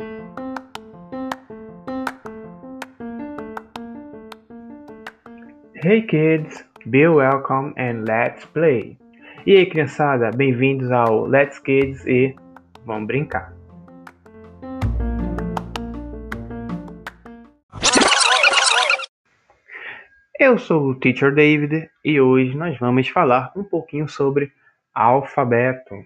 Hey kids, be welcome and let's play. E aí criançada, bem-vindos ao Let's Kids e vamos brincar. Eu sou o Teacher David e hoje nós vamos falar um pouquinho sobre alfabeto.